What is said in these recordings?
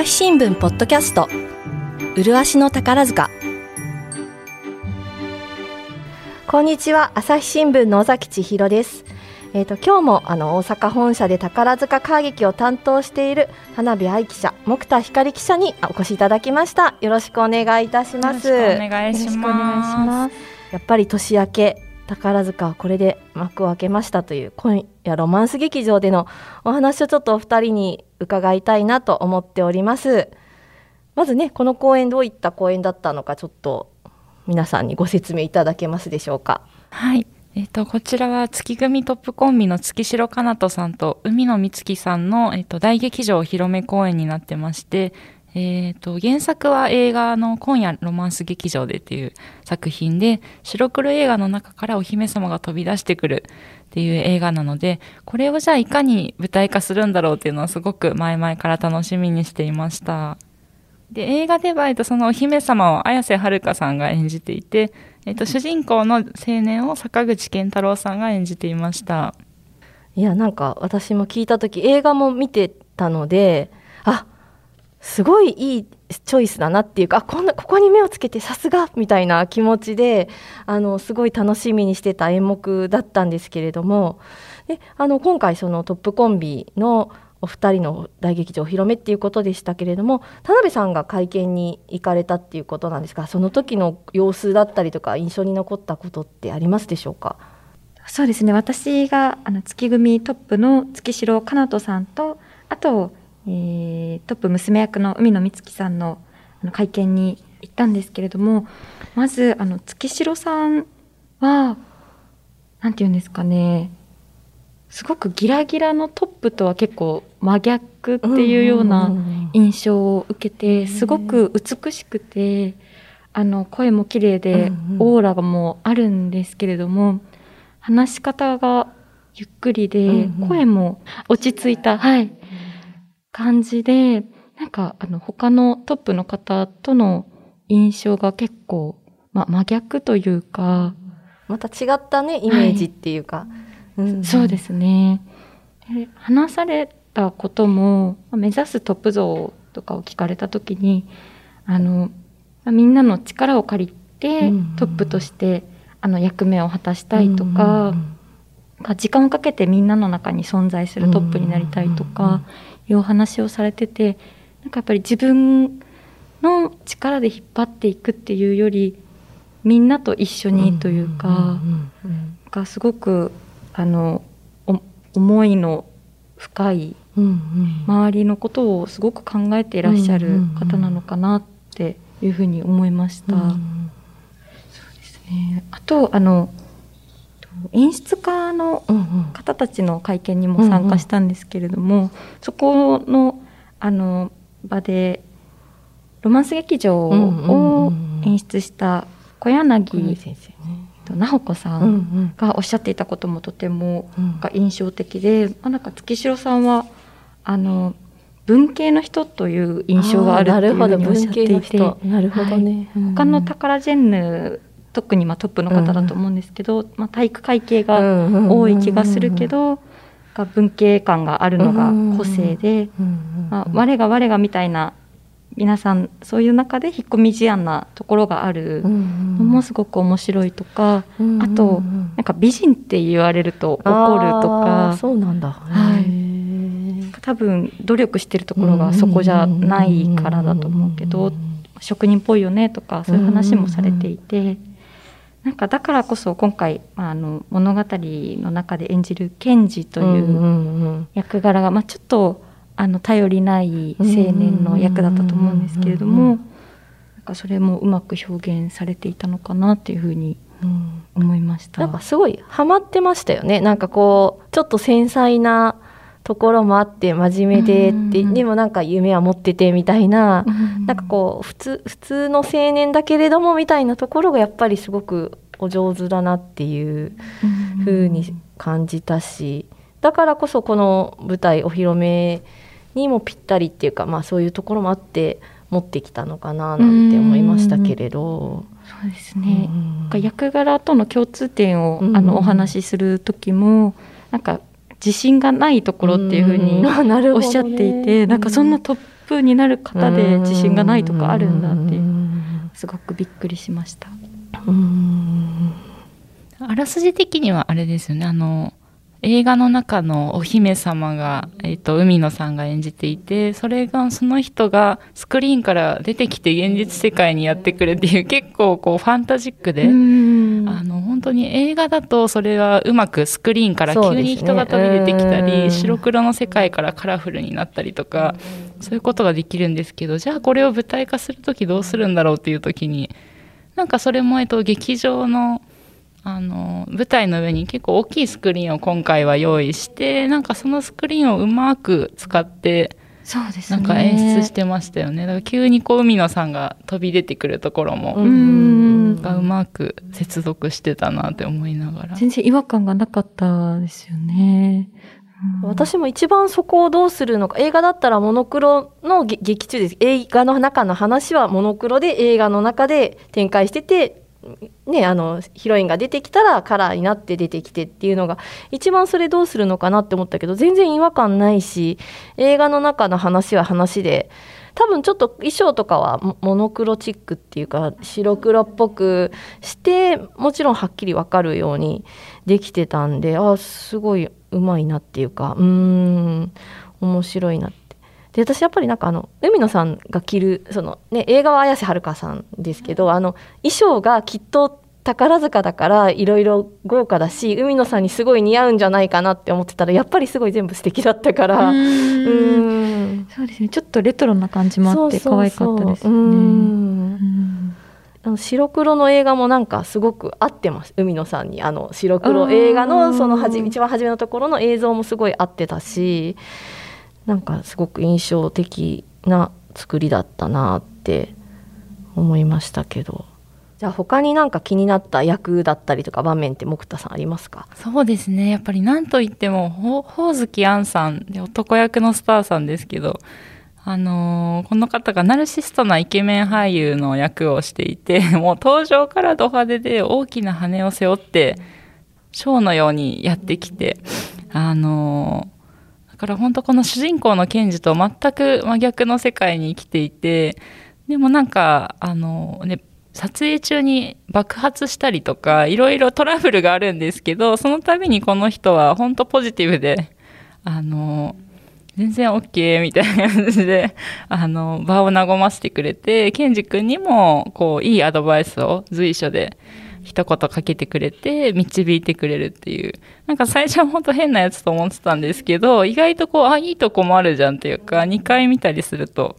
朝日新聞ポッドキャスト。麗しの宝塚。こんにちは。朝日新聞の尾崎千尋です。えーと、今日もあの大阪本社で宝塚歌劇を担当している花火愛記者木田光記者にお越しいただきました。よろしくお願いいたします。お願いします。やっぱり年明け宝塚はこれで幕を開けましたという今夜ロマンス劇場でのお話をちょっとお二人に伺いたいなと思っております。まずねこの公演どういった公演だったのかちょっと皆さんにご説明いただけますでしょうか。はい。えーと、こちらは月組トップコンビの月城かなとさんと海野美月さんの、えーと、大劇場お披露目公演になってまして、えー、と原作は映画の「今夜ロマンス劇場で」っていう作品で白黒映画の中からお姫様が飛び出してくるっていう映画なのでこれをじゃあいかに舞台化するんだろうっていうのはすごく前々から楽しみにしていました。で映画では、えっと、そのお姫様を綾瀬はるかさんが演じていてえっと、主人公の青年を坂口健太郎さんが演じていましたいやなんか私も聞いた時映画も見てたのであすごいいいチョイスだなっていうかあこんなここに目をつけてさすがみたいな気持ちであのすごい楽しみにしてた演目だったんですけれどもであの今回そのトップコンビのお二人の大劇場お披露目っていうことでしたけれども田辺さんが会見に行かれたっていうことなんですがその時の様子だったりとか印象に残ったことってありますでしょうか？そうですね。私があの月組トップの月城かなとさんとあと、えー、トップ娘役の海野美月さんのあの会見に行ったんですけれどもまずあの月城さんは何て言うんですかねすごくギラギラのトップとは結構真逆っていうような印象を受けて、すごく美しくてあの声も綺麗でオーラがもうあるんですけれども話し方がゆっくりで、声も落ち着いた、はい、感じでなんかあの他のトップの方との印象が結構、まあ、真逆というかまた違ったねイメージっていうか。はい。そうですね。話されたことも目指すトップ像とかを聞かれた時にあのみんなの力を借りてトップとしてあの役目を果たしたいとか、時間をかけてみんなの中に存在するトップになりたいとかいうお話をされててなんかやっぱり自分の力で引っ張っていくっていうよりみんなと一緒にというか、がすごくあの思いの深い、周りのことをすごく考えていらっしゃる方なのかなっていうふうに思いました。そうですね、あとあの演出家の方たちの会見にも参加したんですけれども、そこのあの場でロマンス劇場を演出した小柳先生と直子さんがおっしゃっていたこともとてもが印象的で、まあ、なんか月城さんはあの文系の人という印象があるっていうふうにおっしゃっていて。なるほど。ね、はい、他の宝ジェンヌ特にまあトップの方だと思うんですけど、まあ、体育会系が多い気がするけど、文系感があるのが個性で、まあ、我が我がみたいな皆さんそういう中で引っ込み思案なところがあるのもすごく面白いとか、うんうん、あとなんか美人って言われると怒るとかそうなんだ、はい、多分努力してるところがそこじゃないからだと思うけど職人っぽいよねとかそういう話もされていて。なんかだからこそ今回あの物語の中で演じる賢治という役柄が、まあ、ちょっとあの頼りない青年の役だったと思うんですけれどもなんかそれもうまく表現されていたのかなっていうふうに思いました。なんかすごいハマってましたよね。なんかこうちょっと繊細なところもあって真面目でって、でもなんか夢は持っててみたいな、なんかこう普通普通の青年だけれどもみたいなところがやっぱりすごくお上手だなっていうふうに感じたし、だからこそこの舞台お披露目にもぴったりっていうか、まあ、そういうところもあって持ってきたのかななんて思いましたけれど。そうですね、役柄との共通点を、あのお話しする時もなんか自信がないところっていうふうにおっしゃっていて、なんかそんなトップになる方で自信がないとかあるんだっていうすごくびっくりしました。あらすじ的にはあれですよね。あの映画の中のお姫様が、えーと、海野さんが演じていてそれがその人がスクリーンから出てきて現実世界にやってくるっていう結構こうファンタジックであの本当に映画だとそれがうまくスクリーンから急に人が飛び出てきたり、ね、白黒の世界からカラフルになったりとかそういうことができるんですけどじゃあこれを舞台化する時どうするんだろうっていう時になんかそれも、えっと、劇場のあの舞台の上に結構大きいスクリーンを今回は用意してなんかそのスクリーンをうまく使ってそうです、ね、なんか演出してましたよね。だから急にこう海野さんが飛び出てくるところもがうまく接続してたなって思いながら。全然違和感がなかったですよね。私も一番そこをどうするのか映画だったらモノクロの劇中です映画の中の話はモノクロで映画の中で展開しててね、あのヒロインが出てきたらカラーになって出てきてっていうのが一番それどうするのかなって思ったけど全然違和感ないし映画の中の話は話で多分ちょっと衣装とかはモノクロチックっていうか白黒っぽくしてもちろんはっきり分かるようにできてたんであすごいうまいなっていうかうーん面白いなって。で私やっぱりなんかあの海野さんが着るその、ね、映画は綾瀬はるかさんですけどあの衣装がきっと宝塚だからいろいろ豪華だし海野さんにすごい似合うんじゃないかなって思ってたらやっぱりすごい全部素敵だったから。うん。そうですね。ちょっとレトロな感じもあって可愛かったですね。あの白黒の映画もなんかすごく合ってます。海野さんに。あの白黒映画のそのはじ一番初めのところの映像もすごい合ってたしなんかすごく印象的な作りだったなって思いましたけど。じゃあ他になんか気になった役だったりとか場面って木田さんありますか？そうですね。やっぱり何といってもほほおずきあんさんで男役のスターさんですけどあのー、この方がナルシストなイケメン俳優の役をしていて もう登場からド派手で大きな羽を背負ってショーのようにやってきてあのー、から本当この主人公のケンジと全く真逆の世界に生きていてでもなんかあの、ね撮影中に爆発したりとかいろいろトラブルがあるんですけどその度にこの人は本当ポジティブであの全然 OK みたいな感じであの場を和ませてくれてケンジ君にもこういいアドバイスを随所で一言かけてくれて導いてくれるっていう。なんか最初は本当変なやつと思ってたんですけど意外とこうあいいとこもあるじゃんっていうか2回見たりすると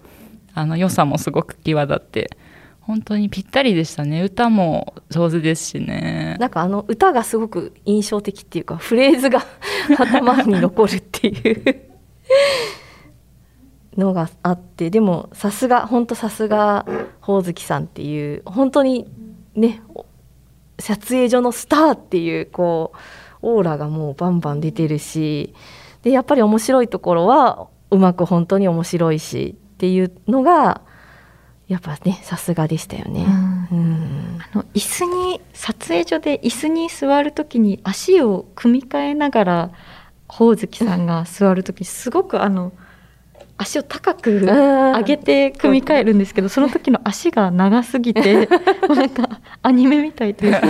あの良さもすごく際立って本当にぴったりでしたね。歌も上手ですしね。なんかあの歌がすごく印象的っていうかフレーズが頭に残るっていう。のがあってでもさすが本当さすがほおずきさんっていう本当にね撮影所のスターっていうこうオーラがもうバンバン出てるしでやっぱり面白いところはうまく本当に面白いしっていうのがやっぱねさすがでしたよね、うん、あの椅子に撮影所で椅子に座る時に足を組み替えながらほおずきさんが座る時すごくあの足を高く上げて組み替えるんですけどその時の足が長すぎて なんかアニメみたいというか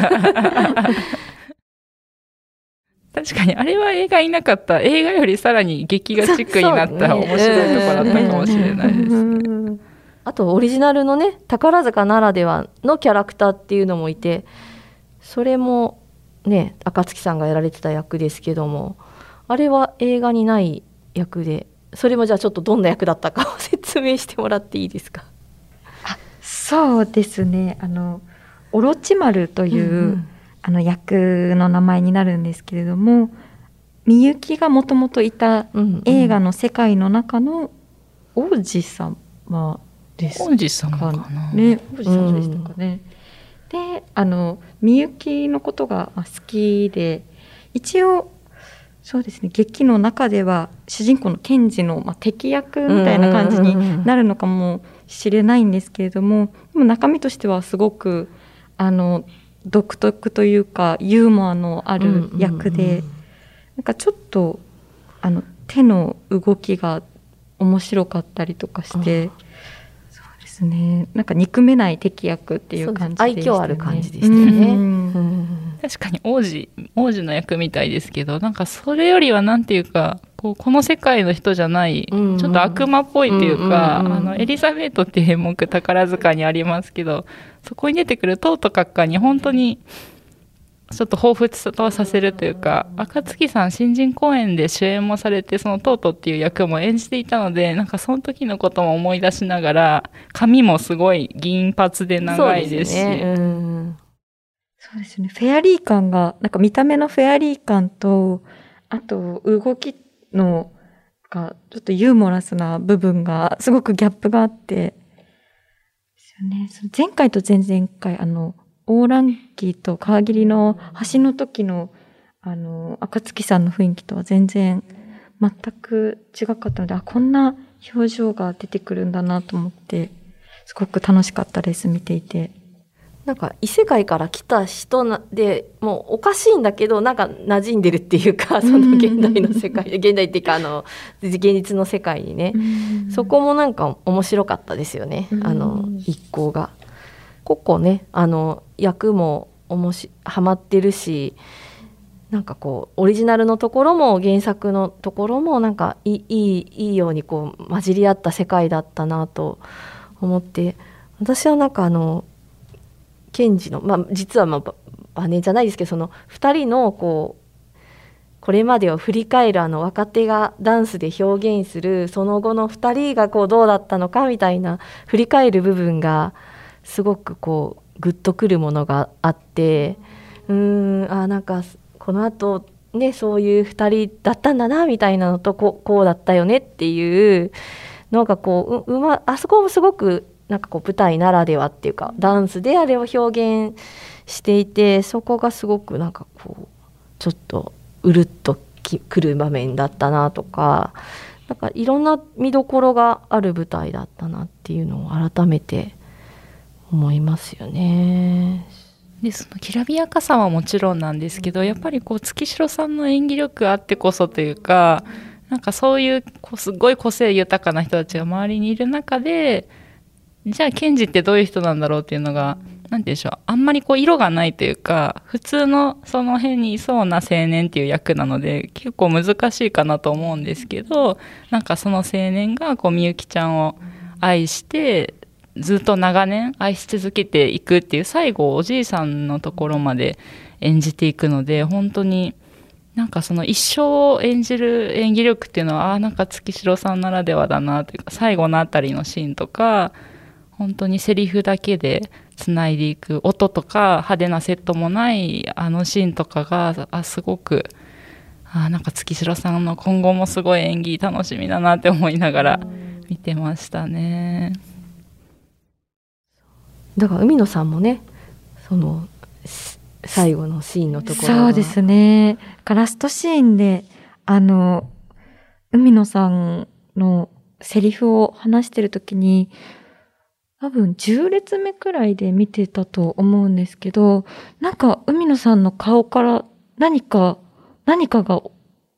確かにあれは映画いなかった。映画よりさらに劇画チックになった面白いところだったかもしれないですね。あとオリジナルのね宝塚ならではのキャラクターっていうのもいてそれもね暁さんがやられてた役ですけどもあれは映画にない役でそれもじゃあちょっとどんな役だったかを説明してもらっていいですか？あそうですね。あのオロチマルという、うんうん、あの役の名前になるんですけれどもみゆきがもともといた映画の世界の中の王子様です王子様かな。ね、王子様でしたかね。うん、で、あのみゆきのことが好きで、一応そうですね。劇の中では主人公の賢治の、まあ、敵役みたいな感じになるのかもしれないんですけれどもでも中身としてはすごくあの独特というかユーモアのある役で、なんかちょっとあの手の動きが面白かったりとかしてそうですね。なんか憎めない敵役っていう感じでしたね。愛嬌ある感じでしたよね、うん。確かに王子王子の役みたいですけどなんかそれよりはなんていうかこうこの世界の人じゃない、ちょっと悪魔っぽいっていうか、うんうんうんあのエリザベートっていう演目宝塚にありますけどそこに出てくるトート閣下に本当にちょっと彷彿とさせるというか赤月さん新人公演で主演もされてそのトートっていう役も演じていたのでなんかその時のことも思い出しながら髪もすごい銀髪で長いですしそうねうんそうですね。フェアリー感が、なんか見た目のフェアリー感と、あと動きの、が、ちょっとユーモラスな部分が、すごくギャップがあって、ね。前回と前々回、あの、オーランキーと川霧の橋の時の、あの、赤月さんの雰囲気とは全然、全く違かったので、あ、こんな表情が出てくるんだなと思って、すごく楽しかったです、見ていて。なんか異世界から来た人なでもうおかしいんだけどなんか馴染んでるっていうかその現代の世界 現代っていうかあの現実の世界にね、そこもなんか面白かったですよね、うん。あの一行が。個々ねあの役もおもしハマってるしなんかこうオリジナルのところも原作のところもなんかいいいいようにこう混じり合った世界だったなと思って私はなんかあの検事の、まあ、実はまあバネじゃないですけどその2人のこうこれまでを振り返るあの若手がダンスで表現するその後の2人がこうどうだったのかみたいな振り返る部分がすごくこうグッとくるものがあってうんあなんかこのあとねそういう2人だったんだなみたいなのとこうこうだったよねっていうのがこうううまあそこもすごくなんかこう舞台ならではっていうかダンスであれを表現していてそこがすごくなんかこうちょっとうるっときくる場面だったなとかなんかいろんな見どころがある舞台だったなっていうのを改めて思いますよね。でそのきらびやかさはもちろんなんですけどやっぱりこう月城さんの演技力あってこそというかなんかそういうこうすごい個性豊かな人たちが周りにいる中でじゃあケンジってどういう人なんだろうっていうのが何て言うんでしょうあんまりこう色がないというか普通のその辺にいそうな青年っていう役なので結構難しいかなと思うんですけどなんかその青年がこうみゆきちゃんを愛してずっと長年愛し続けていくっていう最後おじいさんのところまで演じていくので本当になんかその一生を演じる演技力っていうのはあなんか月城さんならではだなというか最後のあたりのシーンとか本当にセリフだけでつないでいく音とか派手なセットもないあのシーンとかがあすごくあなんか月城さんの今後もすごい演技楽しみだなって思いながら見てましたね。だから海野さんもねその最後のシーンのところそうですね。ラストシーンで、あの、海野さんのセリフを話してるときに、多分10列目くらいで見てたと思うんですけど、なんか海野さんの顔から何か、何かが、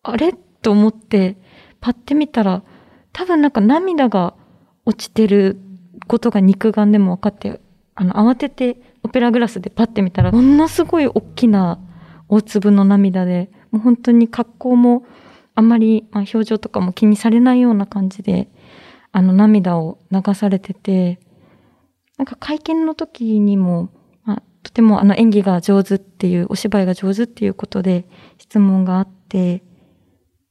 あれと思って、パッて見たら、多分なんか涙が落ちてることが肉眼でも分かって、あの、慌ててオペラグラスでパッて見たら、ものすごい大きな大粒の涙で、もう本当に格好もあんまり、まあ、表情とかも気にされないような感じで、あの涙を流されてて、なんか会見の時にも、まあ、とてもあの演技が上手っていう、お芝居が上手っていうことで質問があって、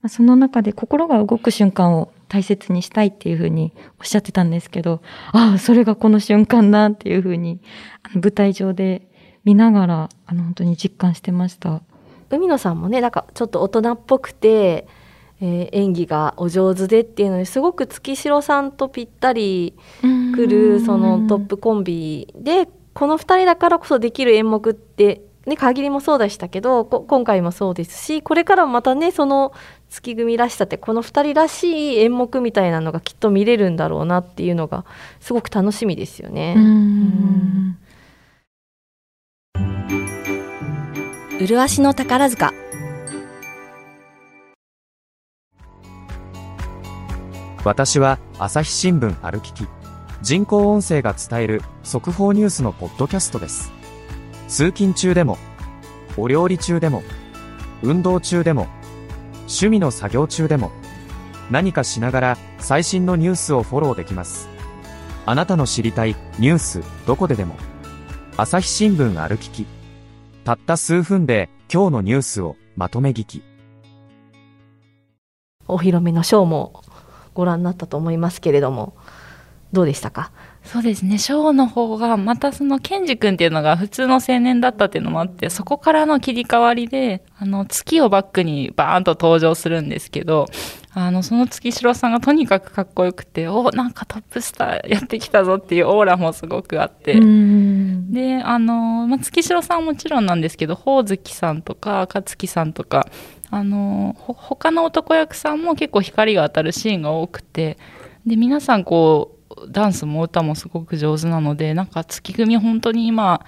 まあその中で心が動く瞬間を大切にしたいっていうふうにおっしゃってたんですけど、ああ、それがこの瞬間だっていうふうに、あの舞台上で見ながら、あの本当に実感してました。海野さんもねなんかちょっと大人っぽくて、えー演技がお上手でっていうのですごく月城さんとぴったりくるそのトップコンビでこの2人だからこそできる演目ってね限りもそうでしたけどこ今回もそうですしこれからもまたねその月組らしさってこの2人らしい演目みたいなのがきっと見れるんだろうなっていうのがすごく楽しみですよね。うん。麗しの宝塚私は朝日新聞歩きき人工音声が伝える速報ニュースのポッドキャストです通勤中でもお料理中でも運動中でも趣味の作業中でも何かしながら最新のニュースをフォローできます。あなたの知りたいニュースどこででも朝日新聞歩ききたった数分で今日のニュースをまとめ聞き。お披露目のショーもご覧になったと思いますけれどもどうでしたか？そうですね。ショーの方がまたそのケンジ君っていうのが普通の青年だったっていうのもあってそこからの切り替わりであの月をバックにバーンと登場するんですけどあのその月城さんがとにかくかっこよくておなんかトップスターやってきたぞっていうオーラもすごくあって。であの、まあ、月城さんはもちろんなんですけどほおずきさんとか勝木さんとかあの他の男役さんも結構光が当たるシーンが多くてで皆さんこうダンスも歌もすごく上手なのでなんか月組本当に今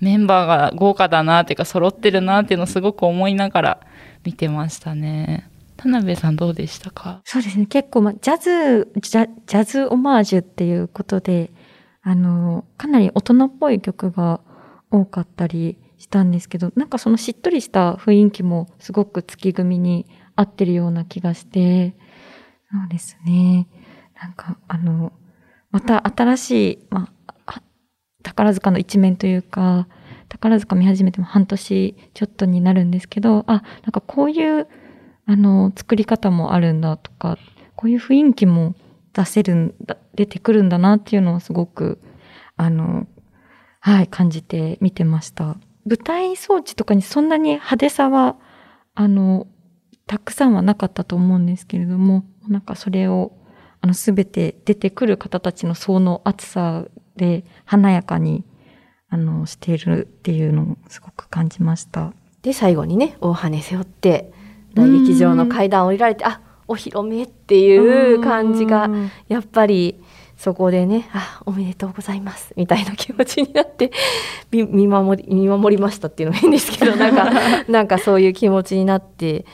メンバーが豪華だなっていうか揃ってるなっていうのをすごく思いながら見てましたね。田辺さんどうでしたか？そうですね。結構、ま、ジャズジャ、ジャズオマージュっていうことで、あの、かなり大人っぽい曲が多かったりしたんですけど、なんかそのしっとりした雰囲気もすごく月組に合ってるような気がして、そうですね。なんか、あの、また新しい、まあ、宝塚の一面というか、宝塚見始めても半年ちょっとになるんですけど、あ、なんかこういう、あの、作り方もあるんだとか、こういう雰囲気も出せるんだ、出てくるんだなっていうのをすごく、あの、はい、感じて見てました。舞台装置とかにそんなに派手さは、あの、たくさんはなかったと思うんですけれども、なんかそれをあの、すべて出てくる方たちの層の厚さで華やかに、あの、しているっていうのをすごく感じました。で、最後にね、大羽背負って、大劇場の階段を降りられて、あ、お披露目っていう感じが、やっぱり、そこでね、あ、おめでとうございます、みたいな気持ちになって、見守り、見守りましたっていうのも変ですけど、なんか、なんかそういう気持ちになって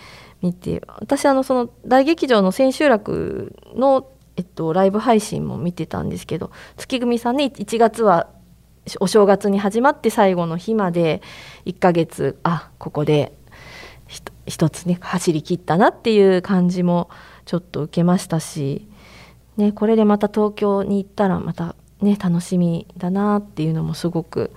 見て、私、あの、その大劇場の千秋楽のえっと、ライブ配信も見てたんですけど月組さんね1月はお正月に始まって最後の日まで1ヶ月あここで一つね走り切ったなっていう感じもちょっと受けましたし、ね、これでまた東京に行ったらまたね楽しみだなっていうのもすごく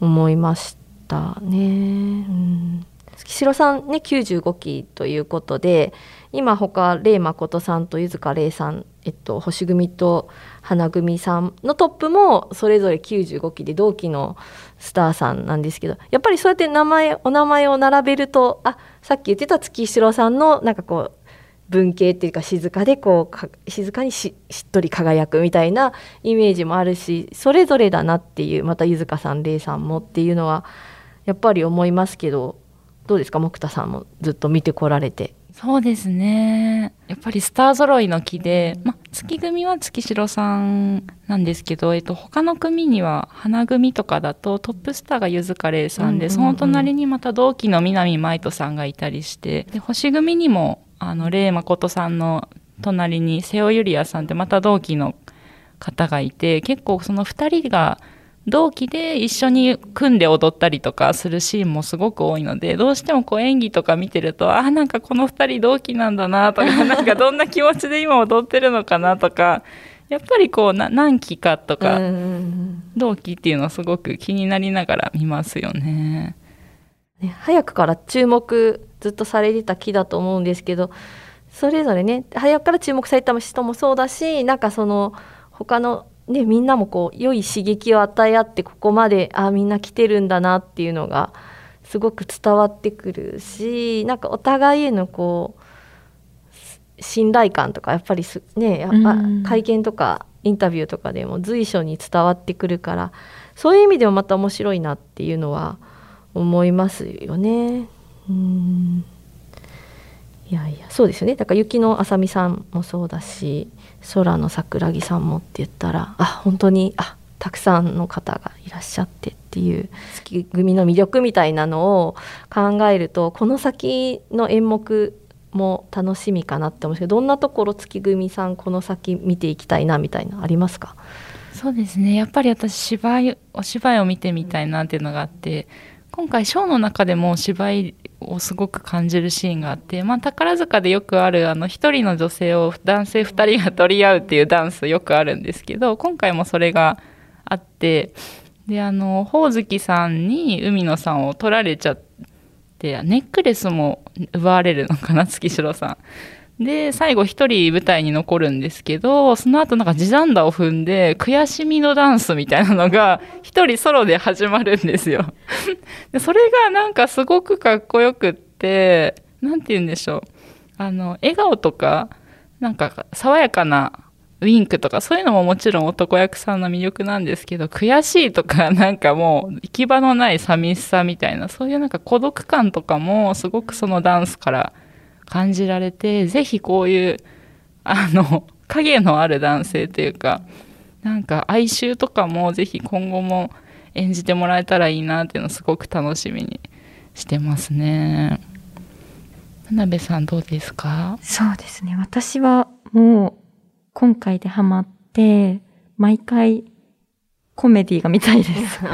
思いましたね。うん月城さんね95期ということで今他礼誠さんと柚塚礼さん、えっと、星組と花組さんのトップもそれぞれ95期で同期のスターさんなんですけどやっぱりそうやって名前お名前を並べるとあさっき言ってた月城さんのなんかこう文系っていうか静かでこう静かにしっとり輝くみたいなイメージもあるしそれぞれだなっていうまた柚塚さん礼さんもっていうのはやっぱり思いますけどどうですか？木田さんもずっと見てこられて。そうですね。やっぱりスター揃いの木で、ま、月組は月城さんなんですけど、えっと、他の組には花組とかだとトップスターが柚塚玲さんで、その隣にまた同期の南舞人さんがいたりしてで星組にもあの玲誠さんの隣に瀬尾ゆりやさんってまた同期の方がいて結構その2人が同期で一緒に組んで踊ったりとかするシーンもすごく多いのでどうしてもこう演技とか見てるとあなんかこの2人同期なんだなとか なんかどんな気持ちで今踊ってるのかなとかやっぱりこうな何期かとか同期っていうのはすごく気になりながら見ますよね。ね早くから注目ずっとされてた木だと思うんですけどそれぞれね早くから注目された人もそうだしなんかその他のね、みんなもこう良い刺激を与え合ってここまであみんな来てるんだなっていうのがすごく伝わってくるしなんかお互いへのこう信頼感とかやっぱりねやっぱ会見とかインタビューとかでも随所に伝わってくるからそういう意味でもまた面白いなっていうのは思いますよね。うん。いやいやそうですよね。だから雪のあさみさんもそうだし空の桜木さんもって言ったらあ本当にあたくさんの方がいらっしゃってっていう月組の魅力みたいなのを考えるとこの先の演目も楽しみかなって思うんですけどどんなところ月組さんこの先見ていきたいなみたいなありますか？そうですね。やっぱり私芝居お芝居を見てみたいなっていうのがあって今回ショーの中でも芝居をすごく感じるシーンがあって、まあ、宝塚でよくあるあの一人の女性を男性2人が取り合うっていうダンスよくあるんですけど今回もそれがあってであのほおずきさんに海野さんを取られちゃってネックレスも奪われるのかな月城さん。で最後一人舞台に残るんですけどその後なんか地団打を踏んで悔しみのダンスみたいなのが一人ソロで始まるんですよ。でそれがなんかすごくかっこよくって何て言うんでしょう。あの笑顔とかなんか爽やかなウィンクとかそういうのももちろん男役さんの魅力なんですけど悔しいとか なんかもう行き場のない寂しさみたいなそういうなんか孤独感とかもすごくそのダンスから感じられてぜひこういうあの 影のある男性というかなんか哀愁とかもぜひ今後も演じてもらえたらいいなっていうのをすごく楽しみにしてますね。田辺さんどうですか？そうですね私はもう今回でハマって、毎回コメディが見たいです。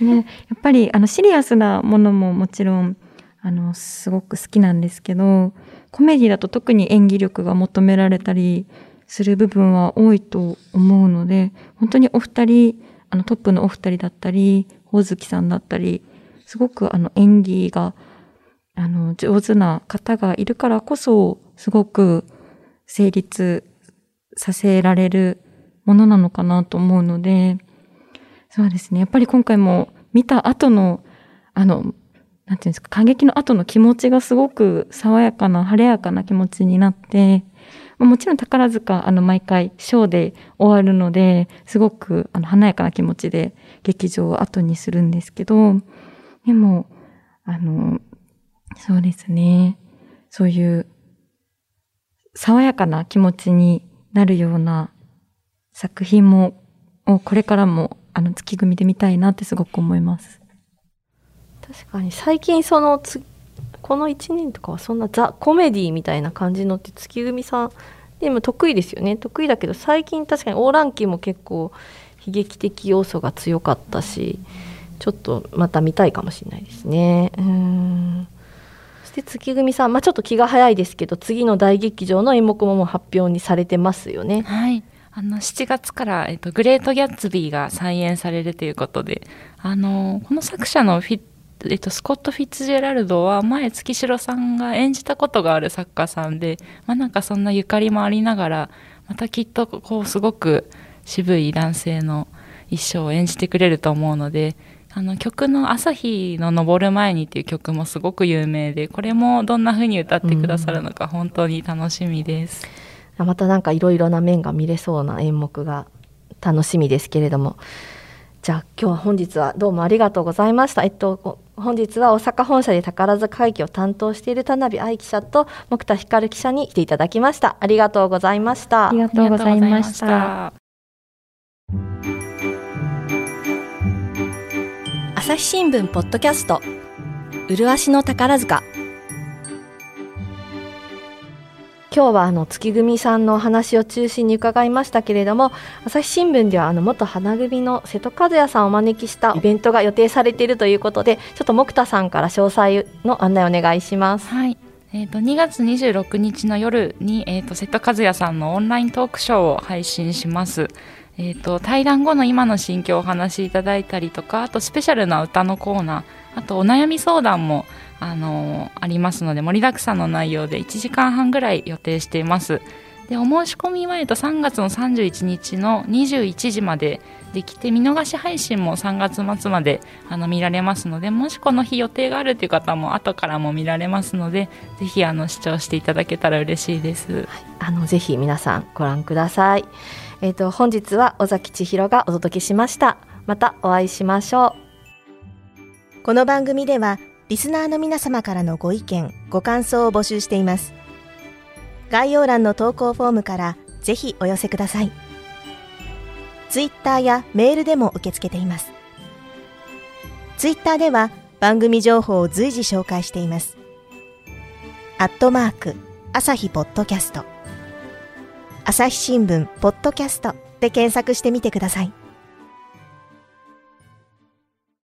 ね、やっぱりあのシリアスなものももちろんあのすごく好きなんですけど、コメディだと特に演技力が求められたりする部分は多いと思うので、本当にお二人、あのトップのお二人だったり、ほおずきさんだったり、すごくあの演技があの上手な方がいるからこそ、すごく成立させられるものなのかなと思うので、そうですね。やっぱり今回も見た後の、あの、なんていうんですか、感激の後の気持ちがすごく爽やかな、晴れやかな気持ちになって、もちろん宝塚、あの、毎回、ショーで終わるので、すごく、あの、華やかな気持ちで劇場を後にするんですけど、でも、あの、そうですね。そういう爽やかな気持ちになるような作品も、をこれからもあの月組で見たいなってすごく思います。確かに最近そのつこの1年とかはそんなザ・コメディみたいな感じのって月組さんでも得意ですよね。得意だけど最近確かにオーランキーも結構悲劇的要素が強かったしちょっとまた見たいかもしれないですね。うん。で月組さん、まあ、ちょっと気が早いですけど次の大劇場の演目もも発表にされてますよね。はい。あの7月から、えっと、グレート・ギャッツビーが再演されるということであのこの作者のフィッえっと、スコット・フィッツジェラルドは前月城さんが演じたことがある作家さんで、まあ、なんかそんなゆかりもありながらまたきっとこうすごく渋い男性の一生を演じてくれると思うのであの曲の「朝日の昇る前に」っていう曲もすごく有名でこれもどんな風に歌ってくださるのか本当に楽しみです。うん、またなんかいろいろな面が見れそうな演目が楽しみですけれどもじゃあ今日は本日はどうもありがとうございました。えっと本日は大阪本社で宝塚会議を担当している田辺愛記者と木田光記者に来ていただきました。ありがとうございました。ありがとうございました。朝日新聞ポッドキャスト麗しの宝塚今日はあの月組さんのお話を中心に伺いましたけれども朝日新聞ではあの元花組の瀬戸和也さんをお招きしたイベントが予定されているということでちょっと木田さんから詳細の案内お願いします。はいえーと、2月26日の夜に、えーと瀬戸和也さんのオンライントークショーを配信します。えーと、対談後の今の心境をお話しいただいたりとかあとスペシャルな歌のコーナーあとお悩み相談もあのー、ありますので盛りだくさんの内容で1時間半ぐらい予定しています。でお申し込みは、えっと、3月の31日の21時までできて見逃し配信も3月末まであの見られますのでもしこの日予定があるという方も後からも見られますのでぜひあの視聴していただけたら嬉しいです、はい、あのぜひ皆さんご覧ください。えっ、ー、と本日は尾崎千尋がお届けしました。またお会いしましょう。この番組ではリスナーの皆様からのご意見ご感想を募集しています概要欄の投稿フォームからぜひお寄せくださいツイッターやメールでも受け付けていますツイッターでは番組情報を随時紹介していますアットマーク、朝日ポッドキャスト。朝日新聞、ポッドキャストで検索してみてください。